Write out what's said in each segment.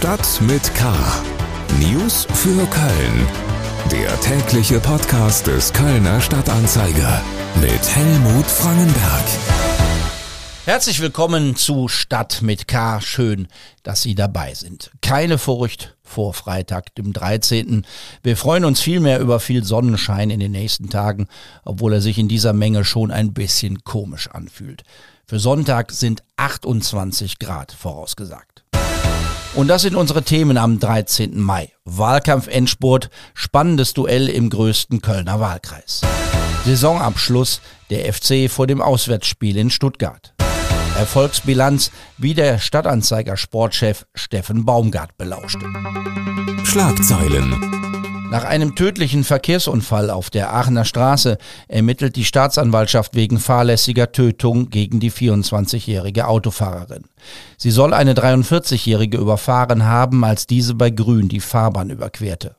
Stadt mit K. News für Köln. Der tägliche Podcast des Kölner Stadtanzeiger mit Helmut Frangenberg. Herzlich willkommen zu Stadt mit K. Schön, dass Sie dabei sind. Keine Furcht vor Freitag, dem 13. Wir freuen uns vielmehr über viel Sonnenschein in den nächsten Tagen, obwohl er sich in dieser Menge schon ein bisschen komisch anfühlt. Für Sonntag sind 28 Grad vorausgesagt. Und das sind unsere Themen am 13. Mai. Wahlkampf-Endspurt, spannendes Duell im größten Kölner Wahlkreis. Saisonabschluss der FC vor dem Auswärtsspiel in Stuttgart. Erfolgsbilanz, wie der Stadtanzeiger Sportchef Steffen Baumgart belauschte. Schlagzeilen. Nach einem tödlichen Verkehrsunfall auf der Aachener Straße ermittelt die Staatsanwaltschaft wegen fahrlässiger Tötung gegen die 24-jährige Autofahrerin. Sie soll eine 43-jährige überfahren haben, als diese bei Grün die Fahrbahn überquerte.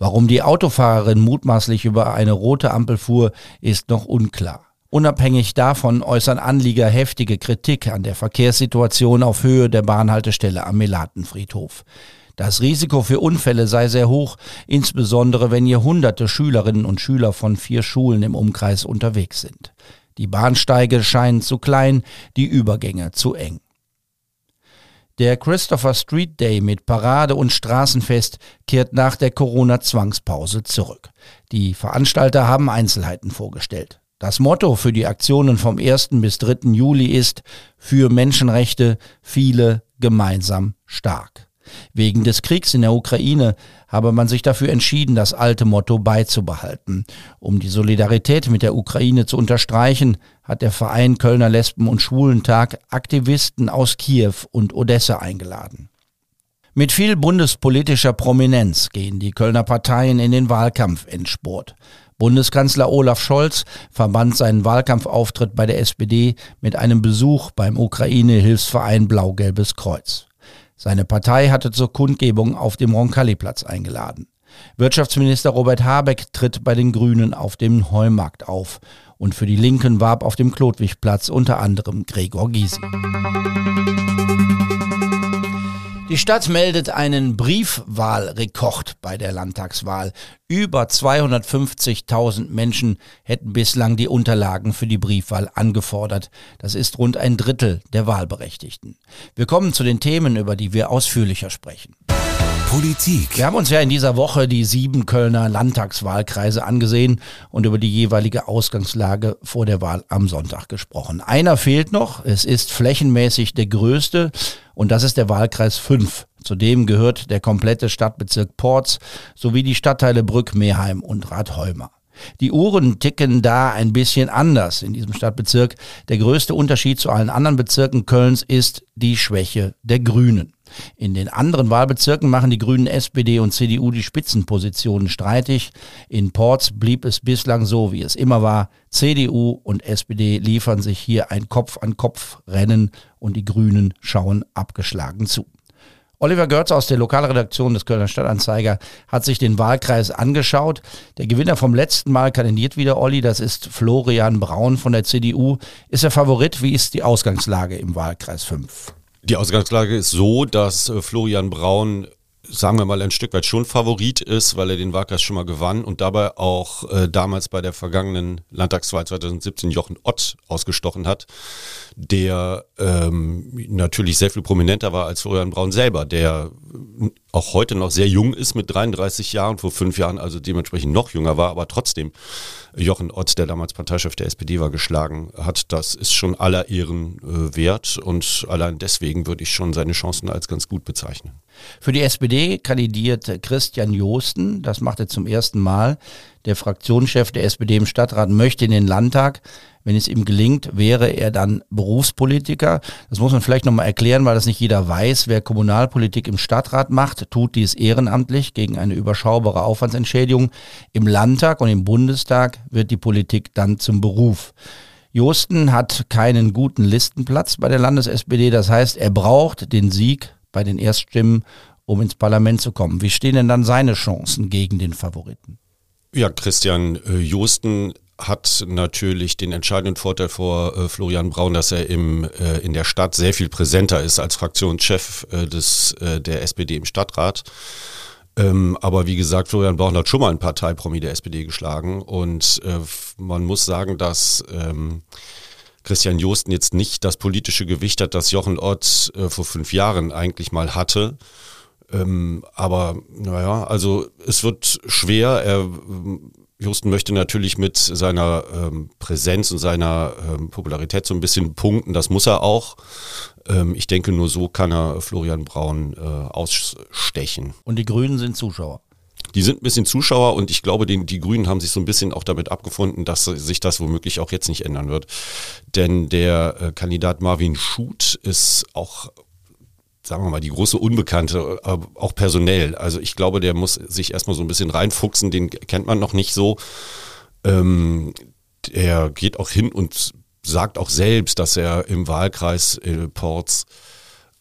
Warum die Autofahrerin mutmaßlich über eine rote Ampel fuhr, ist noch unklar. Unabhängig davon äußern Anlieger heftige Kritik an der Verkehrssituation auf Höhe der Bahnhaltestelle am Melatenfriedhof. Das Risiko für Unfälle sei sehr hoch, insbesondere wenn hier hunderte Schülerinnen und Schüler von vier Schulen im Umkreis unterwegs sind. Die Bahnsteige scheinen zu klein, die Übergänge zu eng. Der Christopher Street Day mit Parade und Straßenfest kehrt nach der Corona-Zwangspause zurück. Die Veranstalter haben Einzelheiten vorgestellt. Das Motto für die Aktionen vom 1. bis 3. Juli ist für Menschenrechte, viele gemeinsam stark. Wegen des Kriegs in der Ukraine habe man sich dafür entschieden, das alte Motto beizubehalten. Um die Solidarität mit der Ukraine zu unterstreichen, hat der Verein Kölner Lesben- und Schwulentag Aktivisten aus Kiew und Odessa eingeladen. Mit viel bundespolitischer Prominenz gehen die Kölner Parteien in den Wahlkampf-Endspurt. Bundeskanzler Olaf Scholz verband seinen Wahlkampfauftritt bei der SPD mit einem Besuch beim Ukraine-Hilfsverein Blau-Gelbes Kreuz. Seine Partei hatte zur Kundgebung auf dem Roncalli-Platz eingeladen. Wirtschaftsminister Robert Habeck tritt bei den Grünen auf dem Heumarkt auf und für die Linken warb auf dem Klotwigplatz unter anderem Gregor Gysi. Die Stadt meldet einen Briefwahlrekord bei der Landtagswahl. Über 250.000 Menschen hätten bislang die Unterlagen für die Briefwahl angefordert. Das ist rund ein Drittel der Wahlberechtigten. Wir kommen zu den Themen, über die wir ausführlicher sprechen. Politik. Wir haben uns ja in dieser Woche die sieben Kölner Landtagswahlkreise angesehen und über die jeweilige Ausgangslage vor der Wahl am Sonntag gesprochen. Einer fehlt noch. Es ist flächenmäßig der größte und das ist der Wahlkreis 5. Zudem gehört der komplette Stadtbezirk Porz sowie die Stadtteile Brück, Meheim und Rathheumer. Die Uhren ticken da ein bisschen anders in diesem Stadtbezirk. Der größte Unterschied zu allen anderen Bezirken Kölns ist die Schwäche der Grünen. In den anderen Wahlbezirken machen die Grünen, SPD und CDU die Spitzenpositionen streitig. In Ports blieb es bislang so, wie es immer war. CDU und SPD liefern sich hier ein Kopf-an-Kopf-Rennen und die Grünen schauen abgeschlagen zu. Oliver Görz aus der Lokalredaktion des Kölner Stadtanzeiger hat sich den Wahlkreis angeschaut. Der Gewinner vom letzten Mal kandidiert wieder Olli, das ist Florian Braun von der CDU. Ist er Favorit? Wie ist die Ausgangslage im Wahlkreis 5? Die Ausgangslage ist so, dass äh, Florian Braun sagen wir mal, ein Stück weit schon Favorit ist, weil er den Wahlkreis schon mal gewann und dabei auch äh, damals bei der vergangenen Landtagswahl 2017 Jochen Ott ausgestochen hat, der ähm, natürlich sehr viel prominenter war als Florian Braun selber, der auch heute noch sehr jung ist mit 33 Jahren, vor fünf Jahren also dementsprechend noch jünger war, aber trotzdem Jochen Ott, der damals Parteichef der SPD war, geschlagen hat. Das ist schon aller Ehren äh, wert und allein deswegen würde ich schon seine Chancen als ganz gut bezeichnen. Für die SPD kandidiert Christian Joosten, das macht er zum ersten Mal. Der Fraktionschef der SPD im Stadtrat möchte in den Landtag. Wenn es ihm gelingt, wäre er dann Berufspolitiker. Das muss man vielleicht nochmal erklären, weil das nicht jeder weiß. Wer Kommunalpolitik im Stadtrat macht, tut dies ehrenamtlich gegen eine überschaubare Aufwandsentschädigung. Im Landtag und im Bundestag wird die Politik dann zum Beruf. Josten hat keinen guten Listenplatz bei der Landes-SPD. Das heißt, er braucht den Sieg bei den Erststimmen, um ins Parlament zu kommen. Wie stehen denn dann seine Chancen gegen den Favoriten? Ja, Christian äh, Josten hat natürlich den entscheidenden Vorteil vor äh, Florian Braun, dass er im, äh, in der Stadt sehr viel präsenter ist als Fraktionschef äh, des, äh, der SPD im Stadtrat. Ähm, aber wie gesagt, Florian Braun hat schon mal ein Parteipromi der SPD geschlagen und äh, man muss sagen, dass ähm, Christian Josten jetzt nicht das politische Gewicht hat, das Jochen Ott äh, vor fünf Jahren eigentlich mal hatte. Ähm, aber naja, also es wird schwer. Er, Josten möchte natürlich mit seiner ähm, Präsenz und seiner ähm, Popularität so ein bisschen punkten. Das muss er auch. Ähm, ich denke, nur so kann er Florian Braun äh, ausstechen. Und die Grünen sind Zuschauer. Die sind ein bisschen Zuschauer und ich glaube, die, die Grünen haben sich so ein bisschen auch damit abgefunden, dass sich das womöglich auch jetzt nicht ändern wird. Denn der äh, Kandidat Marvin Schut ist auch sagen wir mal, die große Unbekannte, äh, auch personell. Also ich glaube, der muss sich erstmal so ein bisschen reinfuchsen, den kennt man noch nicht so. Ähm, der geht auch hin und sagt auch selbst, dass er im Wahlkreis äh, Ports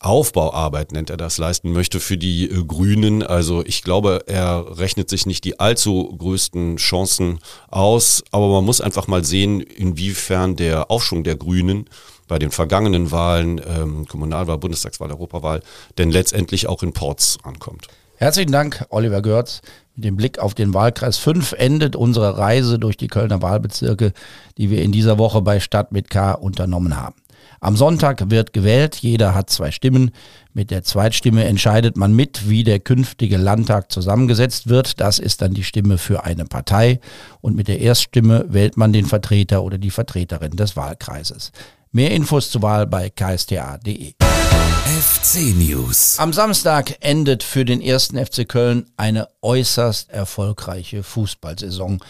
Aufbauarbeit, nennt er das, leisten möchte für die äh, Grünen. Also ich glaube, er rechnet sich nicht die allzu größten Chancen aus, aber man muss einfach mal sehen, inwiefern der Aufschwung der Grünen bei den vergangenen Wahlen, ähm, Kommunalwahl, Bundestagswahl, Europawahl, denn letztendlich auch in Ports ankommt. Herzlichen Dank, Oliver Görz. Mit dem Blick auf den Wahlkreis 5 endet unsere Reise durch die Kölner Wahlbezirke, die wir in dieser Woche bei Stadt mit K unternommen haben. Am Sonntag wird gewählt, jeder hat zwei Stimmen. Mit der Zweitstimme entscheidet man mit, wie der künftige Landtag zusammengesetzt wird. Das ist dann die Stimme für eine Partei. Und mit der Erststimme wählt man den Vertreter oder die Vertreterin des Wahlkreises. Mehr Infos zur Wahl bei ksta.de. FC News. Am Samstag endet für den ersten FC Köln eine äußerst erfolgreiche Fußballsaison.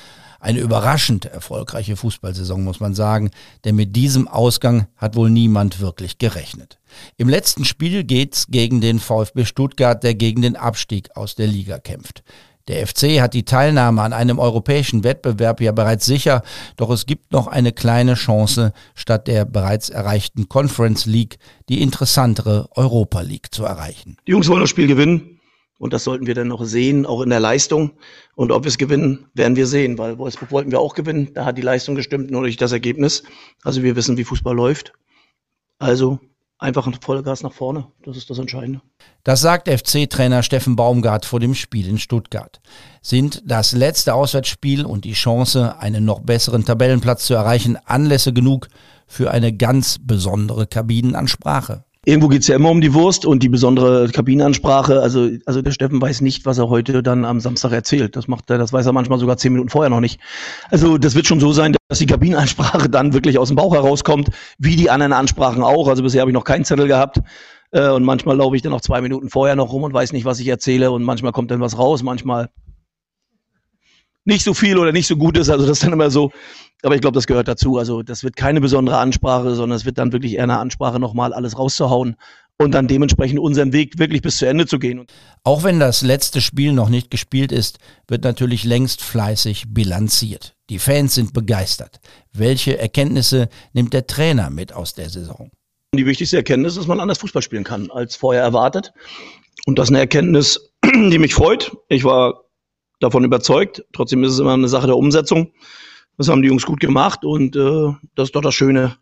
Eine überraschend erfolgreiche Fußballsaison, muss man sagen, denn mit diesem Ausgang hat wohl niemand wirklich gerechnet. Im letzten Spiel geht's gegen den VfB Stuttgart, der gegen den Abstieg aus der Liga kämpft. Der FC hat die Teilnahme an einem europäischen Wettbewerb ja bereits sicher, doch es gibt noch eine kleine Chance, statt der bereits erreichten Conference League die interessantere Europa League zu erreichen. Die Jungs wollen das Spiel gewinnen. Und das sollten wir dann noch sehen, auch in der Leistung. Und ob wir es gewinnen, werden wir sehen, weil Wolfsburg wollten wir auch gewinnen. Da hat die Leistung gestimmt, nur durch das Ergebnis. Also wir wissen, wie Fußball läuft. Also einfach ein Vollgas nach vorne. Das ist das Entscheidende. Das sagt FC-Trainer Steffen Baumgart vor dem Spiel in Stuttgart. Sind das letzte Auswärtsspiel und die Chance, einen noch besseren Tabellenplatz zu erreichen, Anlässe genug für eine ganz besondere Kabinenansprache? Irgendwo geht's ja immer um die Wurst und die besondere Kabinenansprache. Also, also der Steffen weiß nicht, was er heute dann am Samstag erzählt. Das macht er, das weiß er manchmal sogar zehn Minuten vorher noch nicht. Also das wird schon so sein, dass die Kabinenansprache dann wirklich aus dem Bauch herauskommt, wie die anderen Ansprachen auch. Also bisher habe ich noch keinen Zettel gehabt. Äh, und manchmal laufe ich dann noch zwei Minuten vorher noch rum und weiß nicht, was ich erzähle. Und manchmal kommt dann was raus, manchmal nicht so viel oder nicht so gut ist. Also das ist dann immer so. Aber ich glaube, das gehört dazu. Also das wird keine besondere Ansprache, sondern es wird dann wirklich eher eine Ansprache, nochmal alles rauszuhauen und dann dementsprechend unseren Weg wirklich bis zu Ende zu gehen. Auch wenn das letzte Spiel noch nicht gespielt ist, wird natürlich längst fleißig bilanziert. Die Fans sind begeistert. Welche Erkenntnisse nimmt der Trainer mit aus der Saison? Die wichtigste Erkenntnis ist, dass man anders Fußball spielen kann als vorher erwartet. Und das ist eine Erkenntnis, die mich freut. Ich war davon überzeugt. Trotzdem ist es immer eine Sache der Umsetzung. Das haben die Jungs gut gemacht und äh, das ist doch das Schöne,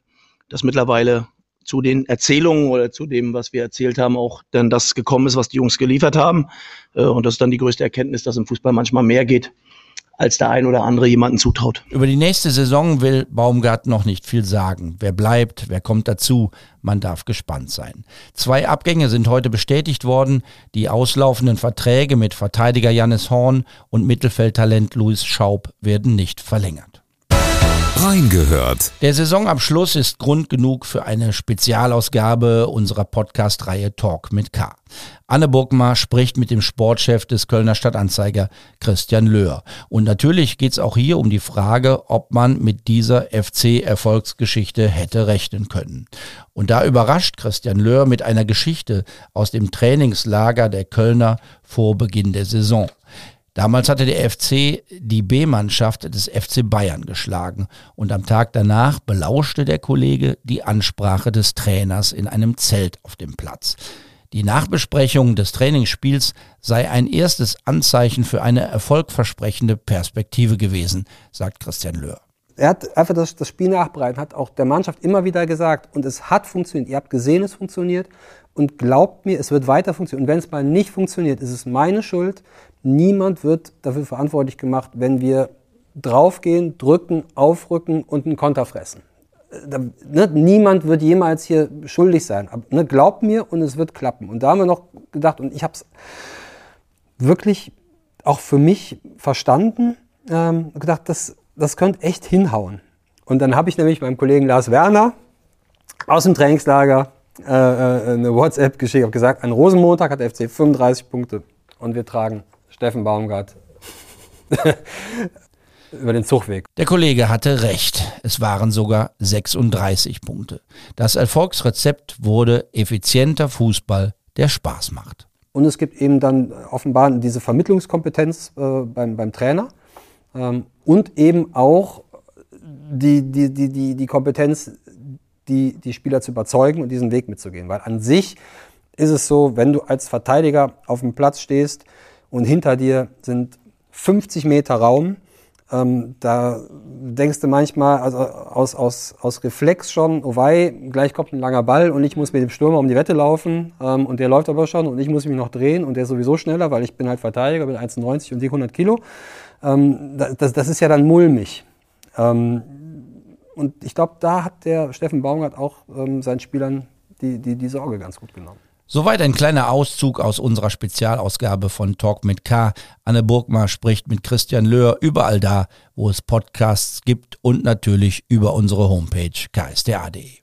dass mittlerweile zu den Erzählungen oder zu dem, was wir erzählt haben, auch dann das gekommen ist, was die Jungs geliefert haben. Äh, und das ist dann die größte Erkenntnis, dass im Fußball manchmal mehr geht, als der ein oder andere jemanden zutraut. Über die nächste Saison will Baumgart noch nicht viel sagen. Wer bleibt, wer kommt dazu, man darf gespannt sein. Zwei Abgänge sind heute bestätigt worden. Die auslaufenden Verträge mit Verteidiger Jannis Horn und Mittelfeldtalent Louis Schaub werden nicht verlängert. Reingehört. Der Saisonabschluss ist Grund genug für eine Spezialausgabe unserer Podcast-Reihe Talk mit K. Anne Burgmar spricht mit dem Sportchef des Kölner Stadtanzeiger Christian Löhr. Und natürlich geht es auch hier um die Frage, ob man mit dieser FC-Erfolgsgeschichte hätte rechnen können. Und da überrascht Christian Löhr mit einer Geschichte aus dem Trainingslager der Kölner vor Beginn der Saison. Damals hatte der FC die B-Mannschaft des FC Bayern geschlagen und am Tag danach belauschte der Kollege die Ansprache des Trainers in einem Zelt auf dem Platz. Die Nachbesprechung des Trainingsspiels sei ein erstes Anzeichen für eine erfolgversprechende Perspektive gewesen, sagt Christian Löhr. er hat einfach das, das Spiel nachbereitet, hat auch der Mannschaft immer wieder gesagt, und es hat funktioniert. Ihr habt gesehen, es funktioniert. Und glaubt mir, es wird weiter funktionieren. Und wenn es mal nicht funktioniert, ist es meine Schuld. Niemand wird dafür verantwortlich gemacht, wenn wir draufgehen, drücken, aufrücken und einen Konter fressen. Da, ne, niemand wird jemals hier schuldig sein. Aber, ne, glaubt mir und es wird klappen. Und da haben wir noch gedacht, und ich habe es wirklich auch für mich verstanden, ähm, gedacht, das, das könnte echt hinhauen. Und dann habe ich nämlich meinem Kollegen Lars Werner aus dem Trainingslager äh, äh eine WhatsApp geschickt, habe gesagt, an Rosenmontag hat der FC 35 Punkte und wir tragen Steffen Baumgart über den Zugweg. Der Kollege hatte recht. Es waren sogar 36 Punkte. Das Erfolgsrezept wurde effizienter Fußball, der Spaß macht. Und es gibt eben dann offenbar diese Vermittlungskompetenz äh, beim, beim Trainer ähm, und eben auch die, die, die, die, die Kompetenz, die, die Spieler zu überzeugen und diesen Weg mitzugehen. Weil an sich ist es so, wenn du als Verteidiger auf dem Platz stehst und hinter dir sind 50 Meter Raum, ähm, da denkst du manchmal also aus, aus, aus Reflex schon, oh wei, gleich kommt ein langer Ball und ich muss mit dem Stürmer um die Wette laufen ähm, und der läuft aber schon und ich muss mich noch drehen und der ist sowieso schneller, weil ich bin halt Verteidiger, bin 1,90 und die 100 Kilo. Ähm, das, das ist ja dann mulmig. Ähm, und ich glaube, da hat der Steffen Baumgart auch ähm, seinen Spielern die, die, die Sorge ganz gut genommen. Soweit ein kleiner Auszug aus unserer Spezialausgabe von Talk mit K. Anne Burgmar spricht mit Christian Löhr überall da, wo es Podcasts gibt und natürlich über unsere Homepage ksda.de.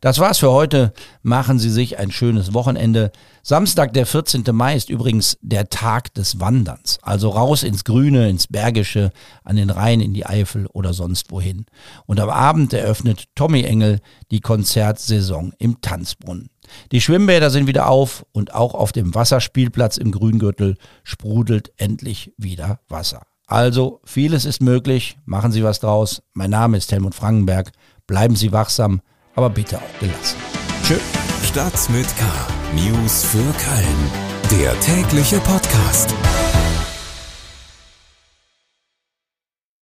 Das war's für heute. Machen Sie sich ein schönes Wochenende. Samstag, der 14. Mai, ist übrigens der Tag des Wanderns. Also raus ins Grüne, ins Bergische, an den Rhein, in die Eifel oder sonst wohin. Und am Abend eröffnet Tommy Engel die Konzertsaison im Tanzbrunnen. Die Schwimmbäder sind wieder auf und auch auf dem Wasserspielplatz im Grüngürtel sprudelt endlich wieder Wasser. Also vieles ist möglich, machen Sie was draus. Mein Name ist Helmut Frankenberg. Bleiben Sie wachsam, aber bitte auch gelassen. Tschö. Stadt mit K. News für Köln. Der tägliche Podcast.